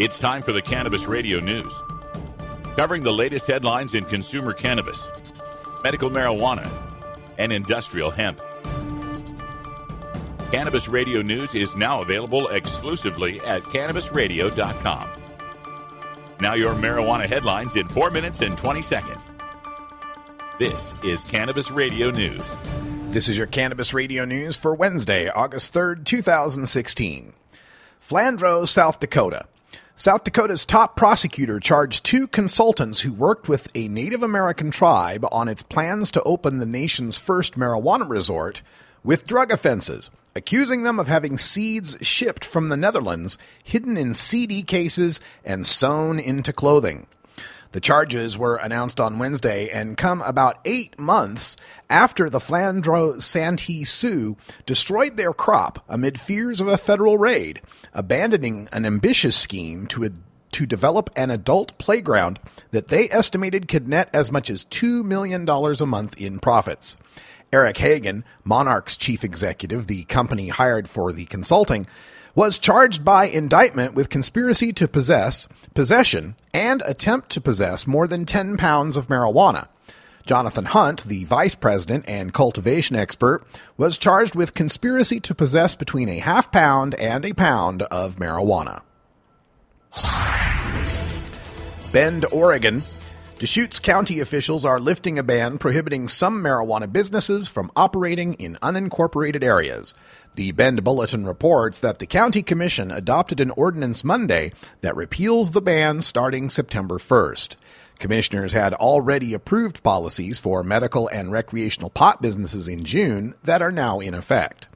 It's time for the Cannabis Radio News. Covering the latest headlines in consumer cannabis, medical marijuana, and industrial hemp. Cannabis Radio News is now available exclusively at cannabisradio.com. Now, your marijuana headlines in 4 minutes and 20 seconds. This is Cannabis Radio News. This is your Cannabis Radio News for Wednesday, August 3rd, 2016. Flandreau, South Dakota. South Dakota's top prosecutor charged two consultants who worked with a Native American tribe on its plans to open the nation's first marijuana resort with drug offenses accusing them of having seeds shipped from the Netherlands hidden in CD cases and sewn into clothing. The charges were announced on Wednesday and come about eight months after the Flandreau Santee Sioux destroyed their crop amid fears of a federal raid, abandoning an ambitious scheme to to develop an adult playground that they estimated could net as much as $2 million a month in profits. Eric Hagen, Monarch's chief executive, the company hired for the consulting, was charged by indictment with conspiracy to possess, possession, and attempt to possess more than 10 pounds of marijuana. Jonathan Hunt, the vice president and cultivation expert, was charged with conspiracy to possess between a half pound and a pound of marijuana. Bend, Oregon. Deschutes County officials are lifting a ban prohibiting some marijuana businesses from operating in unincorporated areas. The Bend Bulletin reports that the County Commission adopted an ordinance Monday that repeals the ban starting September 1st. Commissioners had already approved policies for medical and recreational pot businesses in June that are now in effect.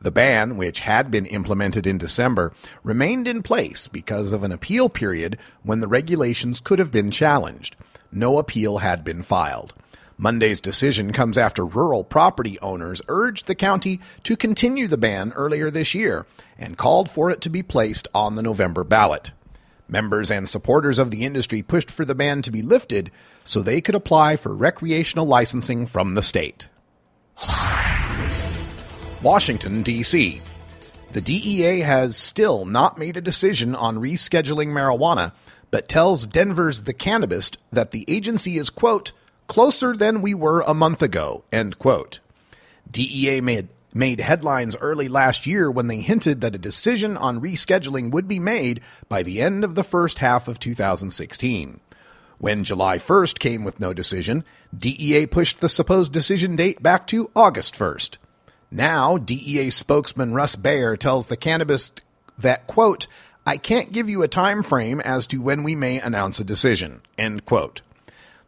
The ban, which had been implemented in December, remained in place because of an appeal period when the regulations could have been challenged no appeal had been filed. Monday's decision comes after rural property owners urged the county to continue the ban earlier this year and called for it to be placed on the November ballot. Members and supporters of the industry pushed for the ban to be lifted so they could apply for recreational licensing from the state. Washington, D.C. The DEA has still not made a decision on rescheduling marijuana but tells Denver's The Cannabist that the agency is, quote, closer than we were a month ago, end quote. DEA made, made headlines early last year when they hinted that a decision on rescheduling would be made by the end of the first half of 2016. When July 1st came with no decision, DEA pushed the supposed decision date back to August 1st. Now, DEA spokesman Russ Baer tells the Cannabist that, quote, I can't give you a time frame as to when we may announce a decision. End quote.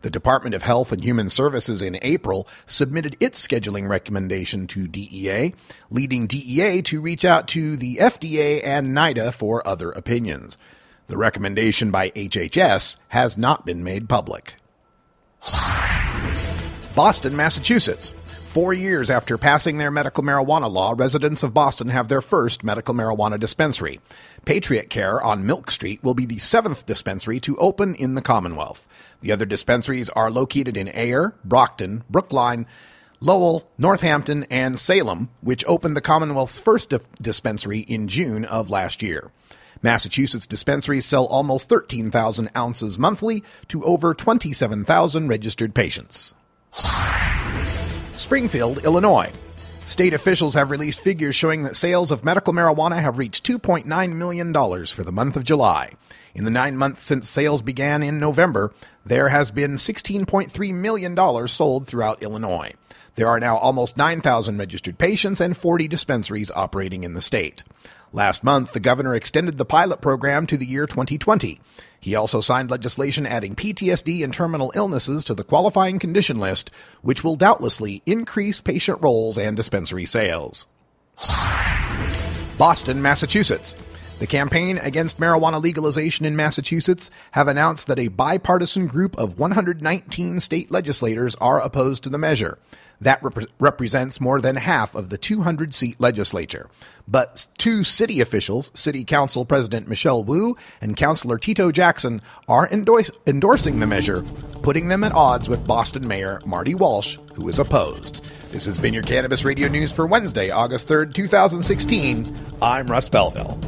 The Department of Health and Human Services in April submitted its scheduling recommendation to DEA, leading DEA to reach out to the FDA and NIDA for other opinions. The recommendation by HHS has not been made public. Boston, Massachusetts. Four years after passing their medical marijuana law, residents of Boston have their first medical marijuana dispensary. Patriot Care on Milk Street will be the seventh dispensary to open in the Commonwealth. The other dispensaries are located in Ayer, Brockton, Brookline, Lowell, Northampton, and Salem, which opened the Commonwealth's first di- dispensary in June of last year. Massachusetts dispensaries sell almost 13,000 ounces monthly to over 27,000 registered patients. Springfield, Illinois. State officials have released figures showing that sales of medical marijuana have reached $2.9 million for the month of July. In the nine months since sales began in November, there has been $16.3 million sold throughout Illinois. There are now almost 9,000 registered patients and 40 dispensaries operating in the state. Last month, the governor extended the pilot program to the year 2020. He also signed legislation adding PTSD and terminal illnesses to the qualifying condition list, which will doubtlessly increase patient rolls and dispensary sales. Boston, Massachusetts. The campaign against marijuana legalization in Massachusetts have announced that a bipartisan group of 119 state legislators are opposed to the measure. That rep- represents more than half of the 200 seat legislature. But two city officials, City Council President Michelle Wu and Councilor Tito Jackson, are endorse- endorsing the measure, putting them at odds with Boston Mayor Marty Walsh, who is opposed. This has been your Cannabis Radio News for Wednesday, August 3rd, 2016. I'm Russ Belville.